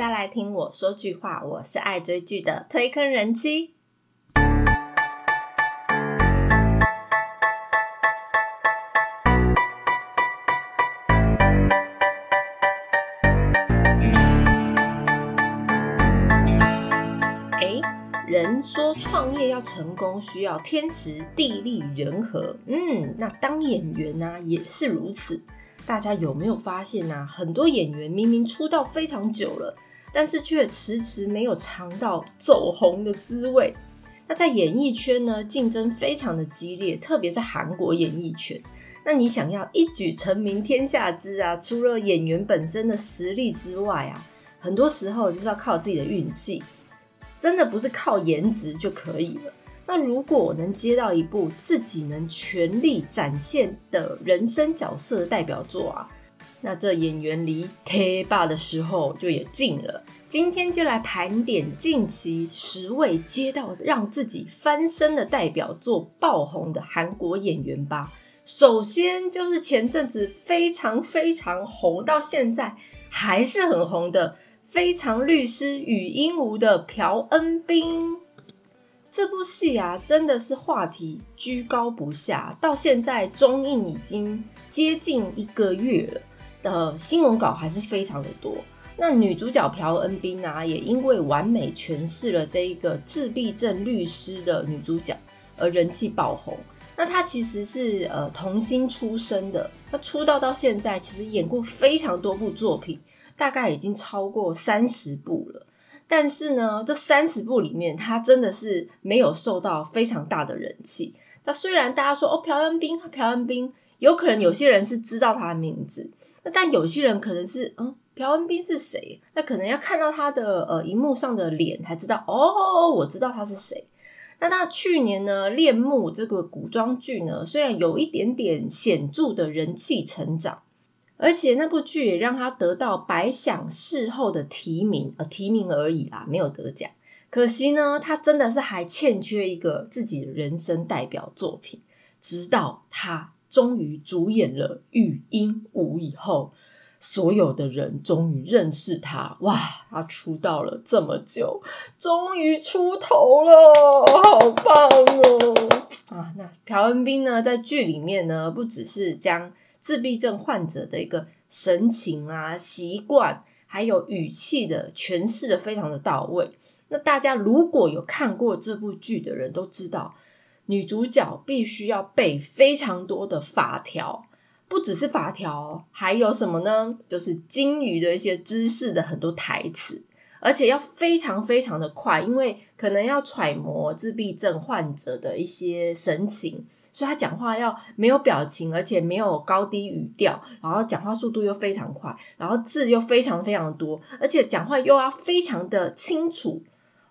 再来听我说句话，我是爱追剧的推坑人妻。哎，人说创业要成功，需要天时地利人和。嗯，那当演员呢、也是如此。大家有没有发现呢、很多演员明明出道非常久了，但是却迟迟没有尝到走红的滋味。那在演艺圈呢，竞争非常的激烈，特别是韩国演艺圈。那你想要一举成名天下知啊，除了演员本身的实力之外啊，很多时候就是要靠自己的运气，真的不是靠颜值就可以了。那如果我能接到一部自己能全力展现的人生角色的代表作啊，那这演员离 K 霸的时候就也近了。今天就来盘点近期十位接到让自己翻身的代表作爆红的韩国演员吧。首先就是前阵子非常非常红，到现在还是很红的《非常律师与鹦鹉》的朴恩斌。这部戏啊，真的是话题居高不下，到现在中映已经接近一个月了，的新闻稿还是非常的多。那女主角朴恩斌啊，也因为完美诠释了这一个自闭症律师的女主角而人气爆红。那她其实是呃童星出身的，她出道到现在其实演过非常多部作品，大概已经超过三十部了。但是呢，这三十部里面，她真的是没有受到非常大的人气。那虽然大家说哦，朴恩斌，朴恩斌，有可能有些人是知道他的名字，那但有些人可能是嗯，朴恩斌是谁？那可能要看到他的呃荧幕上的脸才知道哦，我知道他是谁。那他去年呢，《恋慕》这个古装剧呢，虽然有一点点显著的人气成长。而且那部剧也让他得到百想事后的提名，呃，提名而已啦，没有得奖。可惜呢，他真的是还欠缺一个自己人生代表作品。直到他终于主演了《育婴舞》以后，所有的人终于认识他。哇，他出道了这么久，终于出头了，好棒哦！啊，那朴恩斌呢，在剧里面呢，不只是将自闭症患者的一个神情啊、习惯，还有语气的诠释的非常的到位。那大家如果有看过这部剧的人都知道，女主角必须要背非常多的法条，不只是法条，还有什么呢？就是金鱼的一些知识的很多台词。而且要非常非常的快，因为可能要揣摩自闭症患者的一些神情，所以他讲话要没有表情，而且没有高低语调，然后讲话速度又非常快，然后字又非常非常的多，而且讲话又要非常的清楚。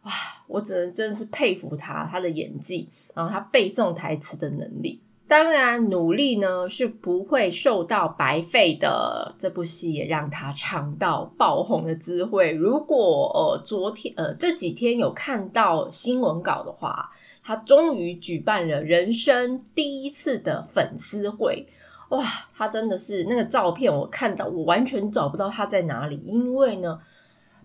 哇，我只能真的是佩服他他的演技，然后他背诵台词的能力。当然，努力呢是不会受到白费的。这部戏也让他尝到爆红的滋味。如果呃昨天呃这几天有看到新闻稿的话，他终于举办了人生第一次的粉丝会。哇，他真的是那个照片，我看到我完全找不到他在哪里，因为呢，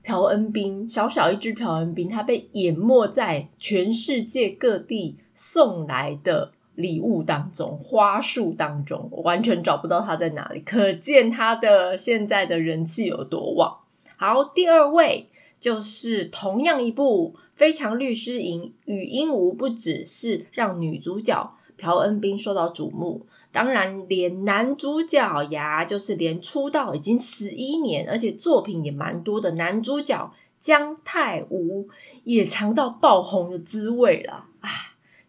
朴恩斌小小一只朴恩斌，他被淹没在全世界各地送来的。礼物当中，花束当中，我完全找不到他在哪里，可见他的现在的人气有多旺。好，第二位就是同样一部《非常律师营与鹦鹉》，不只是让女主角朴恩斌受到瞩目，当然连男主角呀，就是连出道已经十一年，而且作品也蛮多的男主角姜泰武也尝到爆红的滋味了啊！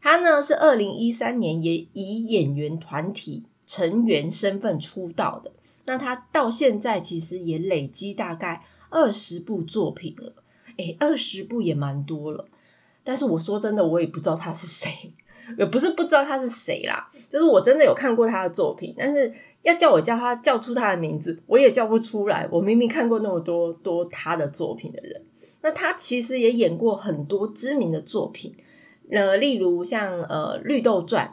他呢是二零一三年也以演员团体成员身份出道的，那他到现在其实也累积大概二十部作品了，诶二十部也蛮多了。但是我说真的，我也不知道他是谁，也不是不知道他是谁啦，就是我真的有看过他的作品，但是要叫我叫他叫出他的名字，我也叫不出来。我明明看过那么多多他的作品的人，那他其实也演过很多知名的作品。呃，例如像呃《绿豆传》，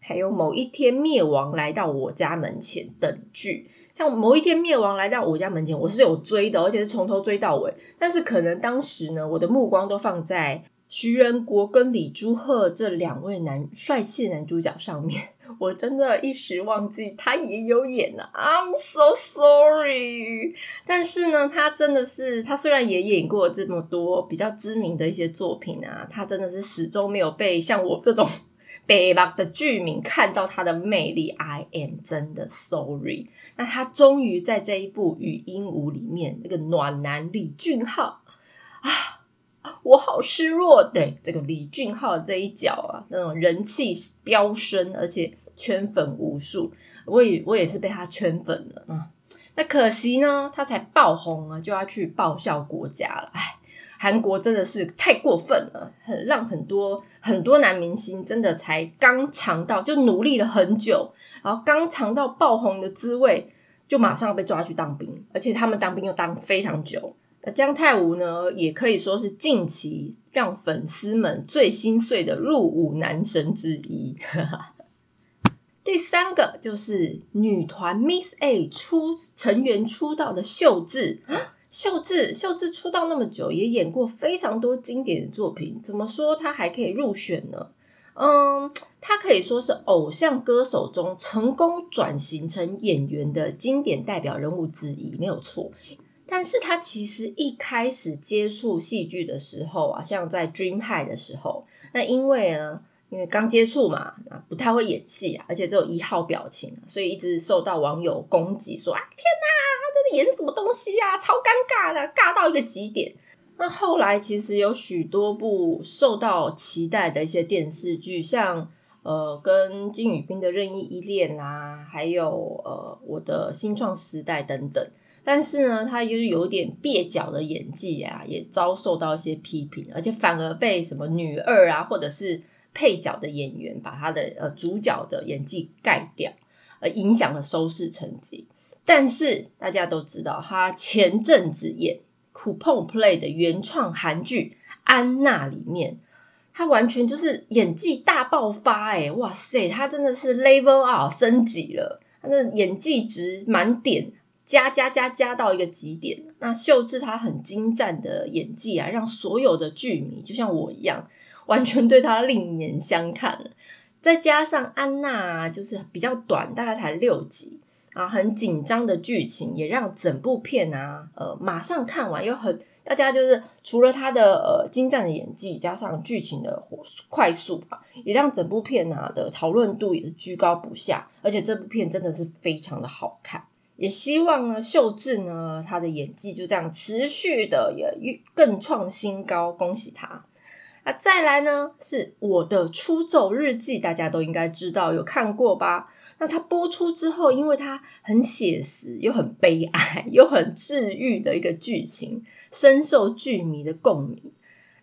还有某一天灭亡来到我家门前等剧，像某一天灭亡来到我家门前，我是有追的，而且是从头追到尾。但是可能当时呢，我的目光都放在徐仁国跟李朱赫这两位男帅气男主角上面，我真的一时忘记他也有演呢。I'm so sorry。但是呢，他真的是，他虽然也演过这么多比较知名的一些作品啊，他真的是始终没有被像我这种。北巴的剧名看到他的魅力，I am 真的 sorry。那他终于在这一部语音舞里面，那个暖男李俊浩啊，我好失落。对这个李俊浩这一脚啊，那种人气飙升，而且圈粉无数，我也我也是被他圈粉了啊。那可惜呢，他才爆红啊，就要去报效国家了，哎。韩国真的是太过分了，很让很多很多男明星真的才刚尝到，就努力了很久，然后刚尝到爆红的滋味，就马上被抓去当兵，而且他们当兵又当非常久。那姜太武呢，也可以说是近期让粉丝们最心碎的入伍男神之一。第三个就是女团 Miss A 出成员出道的秀智。秀智，秀智出道那么久，也演过非常多经典的作品。怎么说她还可以入选呢？嗯，她可以说是偶像歌手中成功转型成演员的经典代表人物之一，没有错。但是她其实一开始接触戏剧的时候啊，像在 Dream High 的时候，那因为呢。因为刚接触嘛，啊，不太会演戏啊，而且只有一号表情，所以一直受到网友攻击，说啊，天哪，这是演什么东西啊，超尴尬的，尬到一个极点。那后来其实有许多部受到期待的一些电视剧，像呃，跟金宇彬的任意依恋啊，还有呃，我的新创时代等等。但是呢，他就是有点蹩脚的演技啊，也遭受到一些批评，而且反而被什么女二啊，或者是。配角的演员把他的呃主角的演技盖掉，呃影响了收视成绩。但是大家都知道，他前阵子演《Coupon Play》的原创韩剧《安娜》里面，他完全就是演技大爆发，哎，哇塞，他真的是 level up 升级了，他的演技值满点，加加加加到一个极点。那秀智她很精湛的演技啊，让所有的剧迷就像我一样。完全对他另眼相看了，再加上安娜就是比较短，大概才六集啊，很紧张的剧情也让整部片啊，呃，马上看完又很大家就是除了他的呃精湛的演技，加上剧情的火快速啊，也让整部片啊的讨论度也是居高不下，而且这部片真的是非常的好看，也希望呢秀智呢她的演技就这样持续的也更创新高，恭喜她。那再来呢？是我的出走日记，大家都应该知道，有看过吧？那它播出之后，因为它很写实，又很悲哀，又很治愈的一个剧情，深受剧迷的共鸣。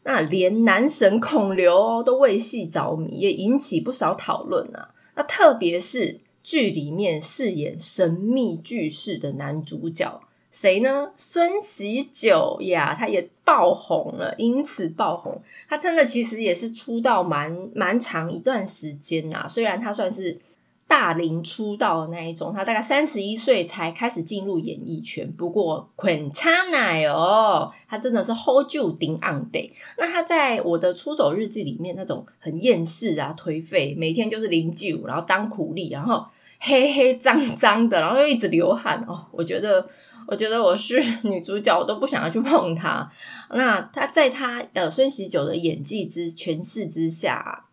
那连男神孔刘都为戏着迷，也引起不少讨论啊。那特别是剧里面饰演神秘巨士的男主角。谁呢？孙喜九呀，他也爆红了，因此爆红。他真的其实也是出道蛮蛮长一段时间呐，虽然他算是大龄出道的那一种，他大概三十一岁才开始进入演艺圈。不过昆差奶哦，他真的是 hold 住顶 on day。那他在我的出走日记里面，那种很厌世啊、颓废，每天就是零酒，然后当苦力，然后黑黑脏脏的，然后又一直流汗哦，我觉得。我觉得我是女主角，我都不想要去碰她。那她在她呃孙喜九的演技之诠释之下，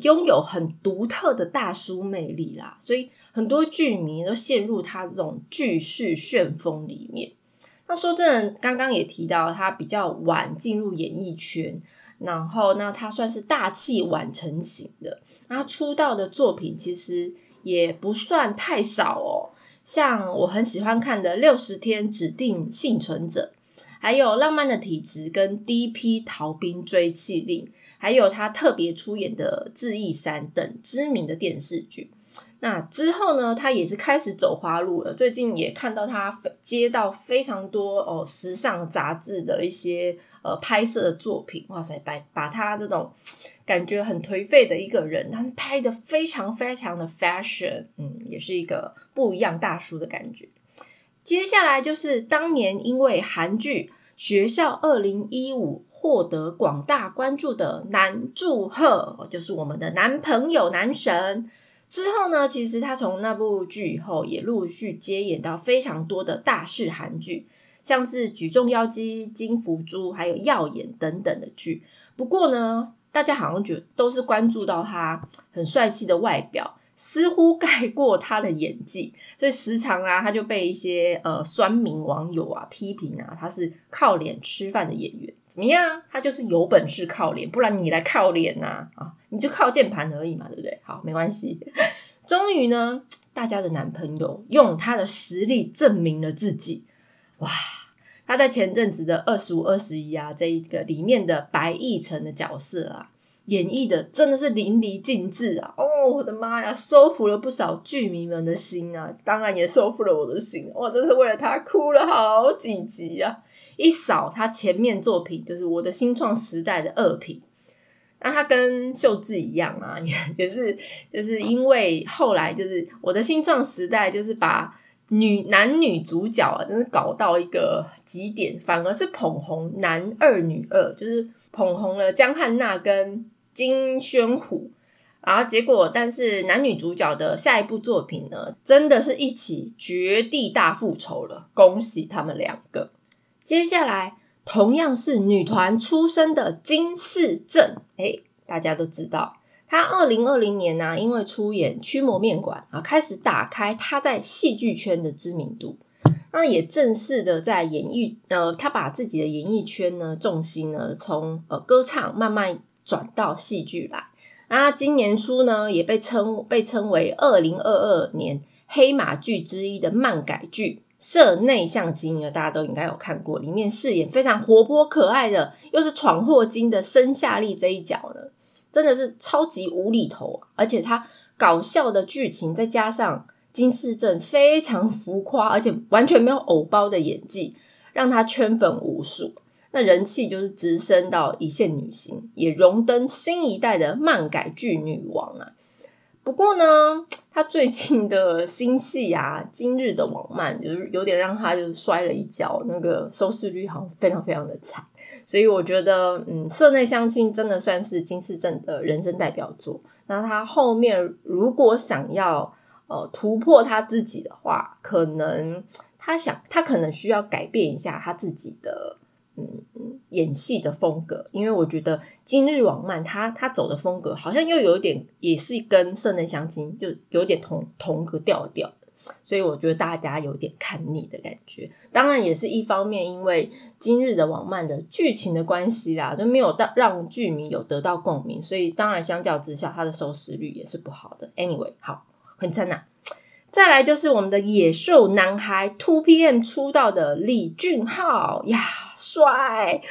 拥有很独特的大叔魅力啦，所以很多剧迷都陷入他这种巨势旋风里面。那说真的，刚刚也提到他比较晚进入演艺圈，然后那他算是大器晚成型的。那他出道的作品其实也不算太少哦。像我很喜欢看的《六十天指定幸存者》，还有《浪漫的体质》跟《第一批逃兵追缉令》，还有他特别出演的《智异山》等知名的电视剧。那之后呢，他也是开始走花路了。最近也看到他接到非常多哦时尚杂志的一些呃拍摄的作品。哇塞，把把他这种感觉很颓废的一个人，他拍的非常非常的 fashion，嗯，也是一个不一样大叔的感觉。接下来就是当年因为韩剧《学校二零一五》获得广大关注的男祝贺，就是我们的男朋友男神。之后呢，其实他从那部剧以后，也陆续接演到非常多的大势韩剧，像是《举重妖姬》《金福珠》还有《耀眼》等等的剧。不过呢，大家好像觉得都是关注到他很帅气的外表。似乎盖过他的演技，所以时常啊，他就被一些呃酸民网友啊批评啊，他是靠脸吃饭的演员，怎么样？他就是有本事靠脸，不然你来靠脸呐啊，你就靠键盘而已嘛，对不对？好，没关系。终于呢，大家的男朋友用他的实力证明了自己，哇！他在前阵子的二十五二十一啊这一个里面的白亦辰的角色啊。演绎的真的是淋漓尽致啊！哦，我的妈呀，收服了不少剧迷们的心啊！当然也收服了我的心，我真是为了他哭了好几集啊！一扫他前面作品，就是我的新创时代的二品。那他跟秀智一样啊，也也是就是因为后来就是我的新创时代，就是把女男女主角啊，真是搞到一个极点，反而是捧红男二女二，就是捧红了江汉娜跟。金宣虎，然后结果，但是男女主角的下一部作品呢，真的是一起绝地大复仇了，恭喜他们两个。接下来，同样是女团出身的金世正，哎，大家都知道，她二零二零年呢，因为出演《驱魔面馆》啊，开始打开她在戏剧圈的知名度，那也正式的在演艺，呃，他把自己的演艺圈呢重心呢，从呃歌唱慢慢。转到戏剧来，那今年初呢，也被称被称为二零二二年黑马剧之一的漫改剧《社内相亲》呢，大家都应该有看过，里面饰演非常活泼可爱的，又是闯祸精的申夏利这一角呢，真的是超级无厘头，而且他搞笑的剧情，再加上金世正非常浮夸，而且完全没有偶包的演技，让他圈粉无数。那人气就是直升到一线女星，也荣登新一代的漫改剧女王啊。不过呢，他最近的新戏啊，《今日的网漫》就是有点让他就是摔了一跤，那个收视率好像非常非常的惨。所以我觉得，嗯，《社内相亲》真的算是金世正的人生代表作。那他后面如果想要呃突破他自己的话，可能他想他可能需要改变一下他自己的。嗯嗯，演戏的风格，因为我觉得今日网漫他他走的风格好像又有点也是跟社内相亲就有点同同个调调，所以我觉得大家有点看腻的感觉。当然也是一方面，因为今日的网漫的剧情的关系啦，就没有到让剧迷有得到共鸣，所以当然相较之下，它的收视率也是不好的。Anyway，好，很赞呐。再来就是我们的野兽男孩 Two PM 出道的李俊浩呀，帅！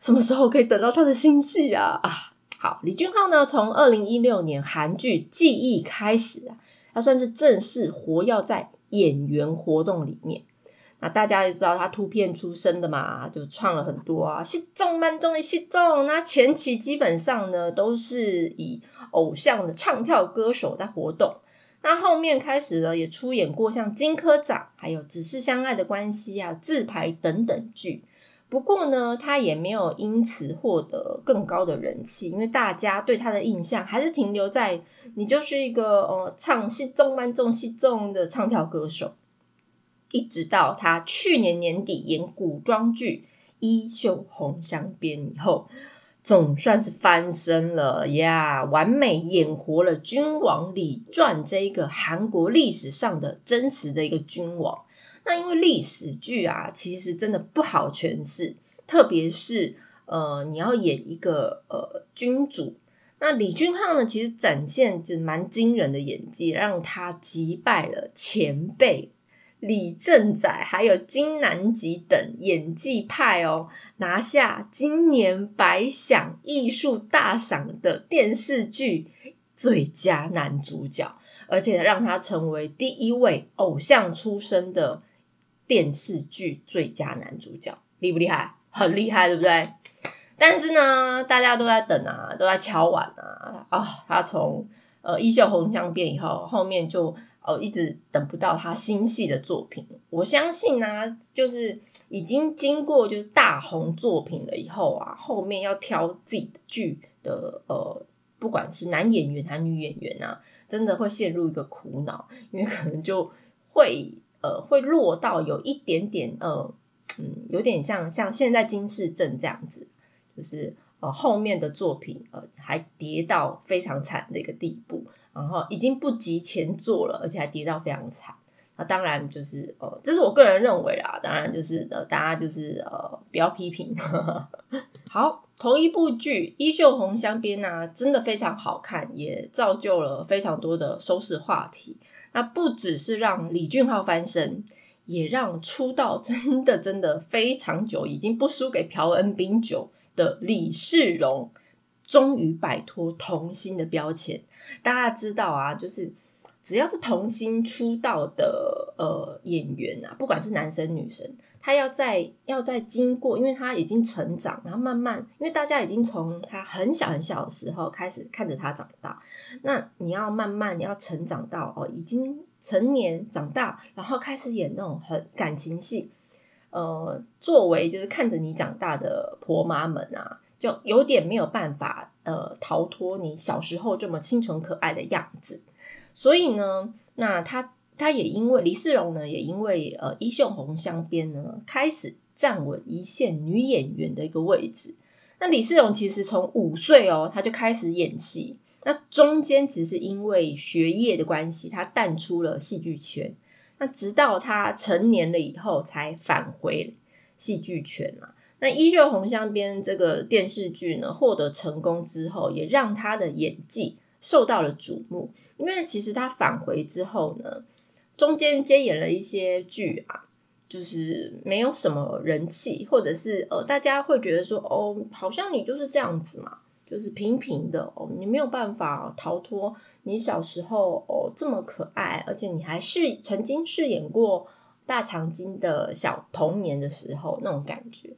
什么时候可以等到他的新戏啊？啊，好，李俊浩呢，从二零一六年韩剧《记忆》开始啊，他算是正式活跃在演员活动里面。那大家也知道他 Two PM 出身的嘛，就创了很多啊，戏中蛮中的戏中。那前期基本上呢，都是以偶像的唱跳歌手在活动。那后面开始了，也出演过像《金科长》还有《只是相爱的关系》啊，《自拍》等等剧。不过呢，他也没有因此获得更高的人气，因为大家对他的印象还是停留在你就是一个呃唱戏中慢重戏重的唱跳歌手。一直到他去年年底演古装剧《衣袖红镶边》以后。总算是翻身了呀！完美演活了君王李传这一个韩国历史上的真实的一个君王。那因为历史剧啊，其实真的不好诠释，特别是呃，你要演一个呃君主。那李俊浩呢，其实展现就蛮惊人的演技，让他击败了前辈。李正宰还有金南吉等演技派哦，拿下今年百想艺术大赏的电视剧最佳男主角，而且让他成为第一位偶像出身的电视剧最佳男主角，厉不厉害？很厉害，对不对？但是呢，大家都在等啊，都在敲碗啊啊！他从呃《衣袖红镶边》以后，后面就。哦，一直等不到他新戏的作品。我相信呢，就是已经经过就是大红作品了以后啊，后面要挑自己的剧的呃，不管是男演员还是女演员啊，真的会陷入一个苦恼，因为可能就会呃会落到有一点点呃嗯，有点像像现在金世镇这样子，就是呃后面的作品呃还跌到非常惨的一个地步。然后已经不及前作了，而且还跌到非常惨。那当然就是呃，这是我个人认为啦。当然就是呃，大家就是呃，不要批评。好，同一部剧《衣袖红镶边》呢，真的非常好看，也造就了非常多的收视话题。那不只是让李俊浩翻身，也让出道真的真的非常久，已经不输给朴恩斌久的李世荣。终于摆脱童星的标签。大家知道啊，就是只要是童星出道的呃演员啊，不管是男生女生，他要在要在经过，因为他已经成长，然后慢慢，因为大家已经从他很小很小的时候开始看着他长大，那你要慢慢你要成长到哦，已经成年长大，然后开始演那种很感情戏，呃，作为就是看着你长大的婆妈们啊。就有点没有办法，呃，逃脱你小时候这么清纯可爱的样子。所以呢，那他他也因为李世荣呢，也因为呃衣袖红镶边呢，开始站稳一线女演员的一个位置。那李世荣其实从五岁哦，他就开始演戏。那中间其实是因为学业的关系，他淡出了戏剧圈。那直到他成年了以后，才返回戏剧圈嘛。那《依旧红香边》这个电视剧呢，获得成功之后，也让他的演技受到了瞩目。因为其实他返回之后呢，中间接演了一些剧啊，就是没有什么人气，或者是呃，大家会觉得说，哦，好像你就是这样子嘛，就是平平的哦，你没有办法逃脱你小时候哦这么可爱，而且你还是曾经饰演过大长今的小童年的时候那种感觉。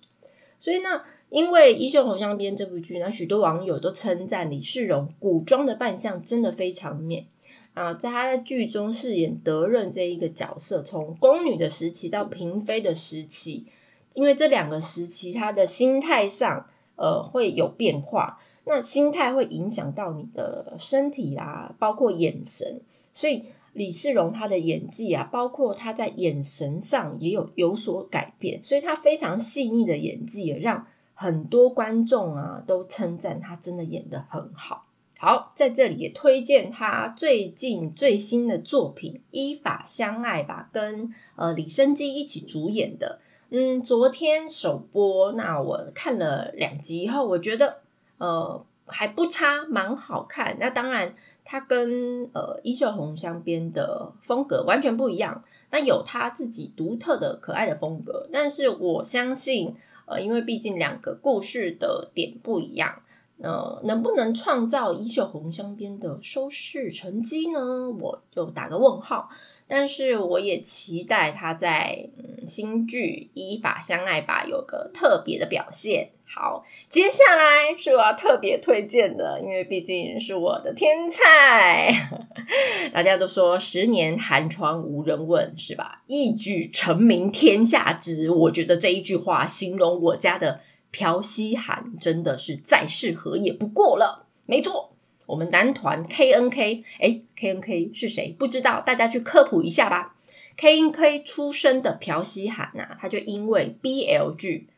所以呢，因为《衣袖红镶边》这部剧呢，许多网友都称赞李世荣古装的扮相真的非常美啊！在他在剧中饰演德润这一个角色，从宫女的时期到嫔妃的时期，因为这两个时期他的心态上呃会有变化，那心态会影响到你的身体啊，包括眼神，所以。李世荣他的演技啊，包括他在眼神上也有有所改变，所以他非常细腻的演技也让很多观众啊都称赞他真的演得很好。好，在这里也推荐他最近最新的作品《依法相爱吧》，跟呃李生基一起主演的。嗯，昨天首播，那我看了两集以后，我觉得呃还不差，蛮好看。那当然。它跟呃衣袖红镶边的风格完全不一样，那有它自己独特的可爱的风格，但是我相信，呃，因为毕竟两个故事的点不一样，呃，能不能创造衣袖红镶边的收视成绩呢？我就打个问号。但是我也期待他在嗯新剧《依法相爱吧》有个特别的表现。好，接下来是我要特别推荐的，因为毕竟是我的天菜。大家都说十年寒窗无人问，是吧？一举成名天下知。我觉得这一句话形容我家的朴熙涵真的是再适合也不过了。没错，我们男团 K N K，哎，K N K 是谁？不知道，大家去科普一下吧。K N K 出身的朴熙涵呐，他就因为 B L 剧。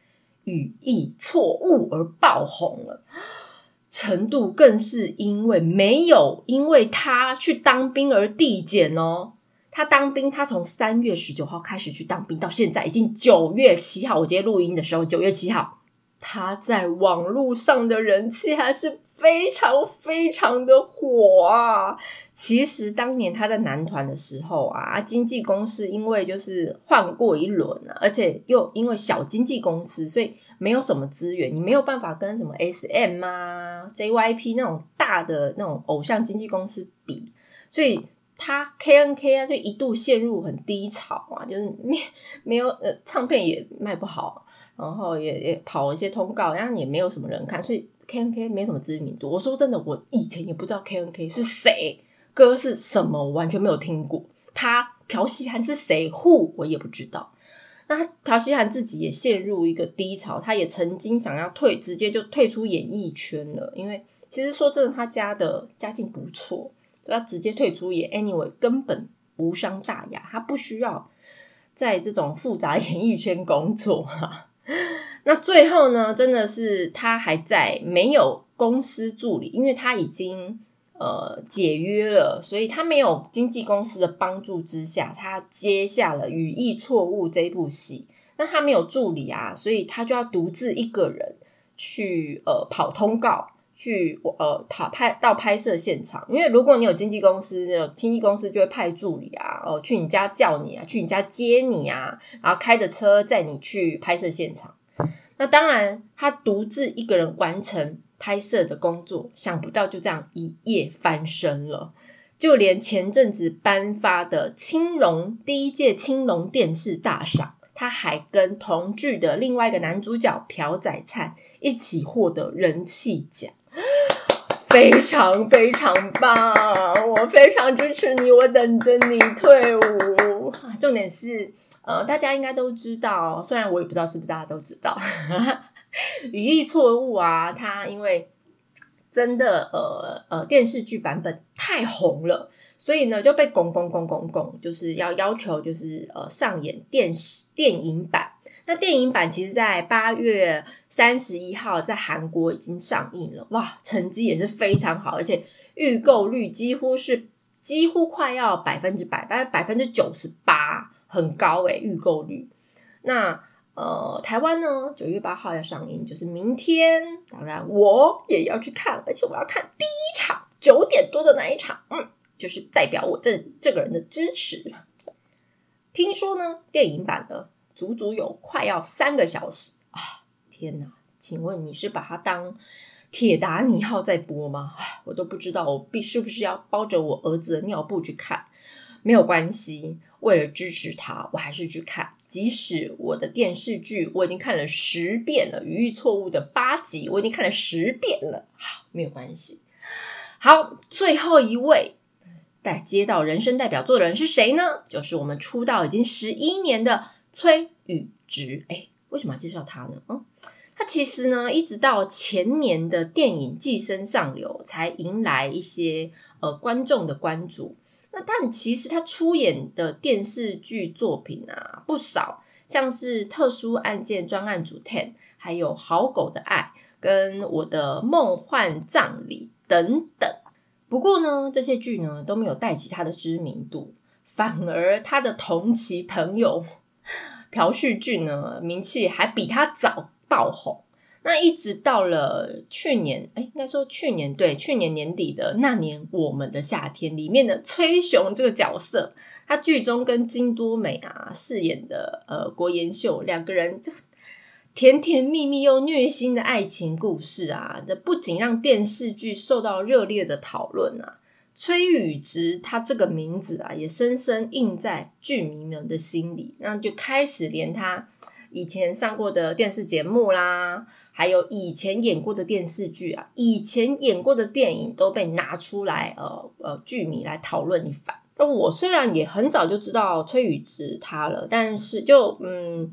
语义错误而爆红了，程度更是因为没有因为他去当兵而递减哦。他当兵，他从三月十九号开始去当兵，到现在已经九月七号。我今天录音的时候，九月七号，他在网络上的人气还是。非常非常的火啊！其实当年他在男团的时候啊，经纪公司因为就是换过一轮啊，而且又因为小经纪公司，所以没有什么资源，你没有办法跟什么 S M 啊、J Y P 那种大的那种偶像经纪公司比，所以他 K N K 啊就一度陷入很低潮啊，就是没没有呃唱片也卖不好，然后也也跑一些通告，然后也没有什么人看，所以。K N K 没什么知名度，我说真的，我以前也不知道 K N K 是谁，歌是什么，我完全没有听过。他朴熙涵是谁？Who 我也不知道。那朴熙涵自己也陷入一个低潮，他也曾经想要退，直接就退出演艺圈了。因为其实说真的，他家的家境不错，要直接退出也 anyway 根本无伤大雅，他不需要在这种复杂演艺圈工作哈。那最后呢，真的是他还在没有公司助理，因为他已经呃解约了，所以他没有经纪公司的帮助之下，他接下了《语义错误》这部戏。那他没有助理啊，所以他就要独自一个人去呃跑通告，去呃跑拍到拍摄现场。因为如果你有经纪公司，经纪公司就会派助理啊，哦去你家叫你啊，去你家接你啊，然后开着车载你去拍摄现场。那当然，他独自一个人完成拍摄的工作，想不到就这样一夜翻身了。就连前阵子颁发的青龙第一届青龙电视大赏，他还跟同剧的另外一个男主角朴宰灿一起获得人气奖，非常非常棒！我非常支持你，我等着你退伍。重点是。呃，大家应该都知道，虽然我也不知道是不是大家都知道，语义错误啊，它因为真的呃呃电视剧版本太红了，所以呢就被拱拱拱拱拱，就是要要求就是呃上演电视电影版。那电影版其实，在八月三十一号在韩国已经上映了，哇，成绩也是非常好，而且预购率几乎是几乎快要百分之百，大概百分之九十八。很高诶，预购率。那呃，台湾呢，九月八号要上映，就是明天。当然，我也要去看，而且我要看第一场九点多的那一场，嗯，就是代表我这这个人的支持。听说呢，电影版的足足有快要三个小时啊！天哪，请问你是把它当《铁达尼号》在播吗？我都不知道，我必是不是要包着我儿子的尿布去看？没有关系。为了支持他，我还是去看。即使我的电视剧我已经看了十遍了，《语义错误》的八集我已经看了十遍了。好，没有关系。好，最后一位带接到人生代表作的人是谁呢？就是我们出道已经十一年的崔宇植。哎，为什么要介绍他呢？嗯，他其实呢，一直到前年的电影《寄生上流》才迎来一些呃观众的关注。那但其实他出演的电视剧作品啊不少，像是《特殊案件专案组 Ten》，还有《好狗的爱》跟《我的梦幻葬礼》等等。不过呢，这些剧呢都没有带起他的知名度，反而他的同期朋友朴叙俊呢名气还比他早爆红。那一直到了去年，哎，应该说去年对，去年年底的那年我们的夏天里面的崔雄这个角色，他剧中跟金多美啊饰演的呃郭妍秀两个人就甜甜蜜蜜又虐心的爱情故事啊，这不仅让电视剧受到热烈的讨论啊，崔宇植他这个名字啊也深深印在剧迷们的心里，那就开始连他以前上过的电视节目啦。还有以前演过的电视剧啊，以前演过的电影都被拿出来，呃呃，剧迷来讨论一番。那我虽然也很早就知道崔宇植他了，但是就嗯，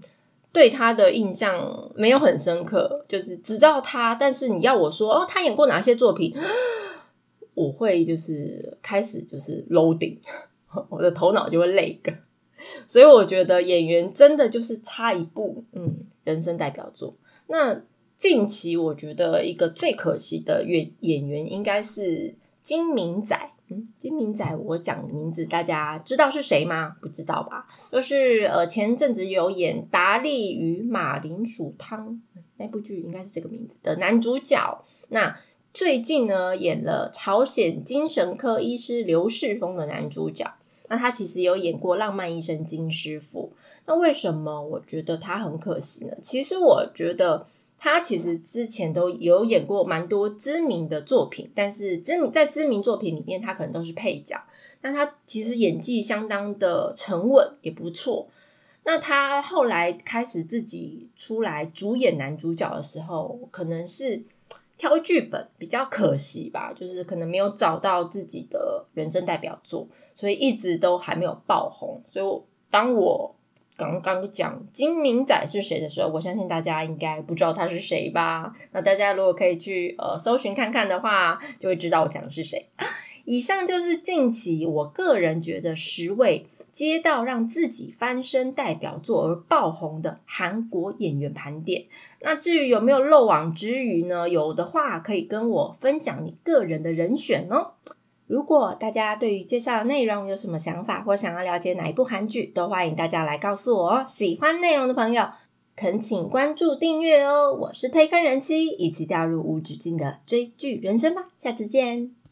对他的印象没有很深刻，就是只知道他。但是你要我说哦，他演过哪些作品，我会就是开始就是 loading，我的头脑就会累个。所以我觉得演员真的就是差一步，嗯，人生代表作那。近期我觉得一个最可惜的演演员应该是金明仔。嗯，金明仔，我讲名字大家知道是谁吗？不知道吧？就是呃前阵子有演《达利与马铃薯汤》那部剧，应该是这个名字的男主角。那最近呢演了朝鲜精神科医师刘世峰的男主角。那他其实有演过《浪漫医生金师傅》。那为什么我觉得他很可惜呢？其实我觉得。他其实之前都有演过蛮多知名的作品，但是知名在知名作品里面，他可能都是配角。那他其实演技相当的沉稳，也不错。那他后来开始自己出来主演男主角的时候，可能是挑剧本比较可惜吧，就是可能没有找到自己的人生代表作，所以一直都还没有爆红。所以我当我刚刚讲金明仔是谁的时候，我相信大家应该不知道他是谁吧？那大家如果可以去呃搜寻看看的话，就会知道我讲的是谁。以上就是近期我个人觉得十位接到让自己翻身代表作而爆红的韩国演员盘点。那至于有没有漏网之鱼呢？有的话可以跟我分享你个人的人选哦。如果大家对于介绍的内容有什么想法，或想要了解哪一部韩剧，都欢迎大家来告诉我哦。喜欢内容的朋友，恳请关注订阅哦。我是推坑人妻，一起掉入无止境的追剧人生吧。下次见。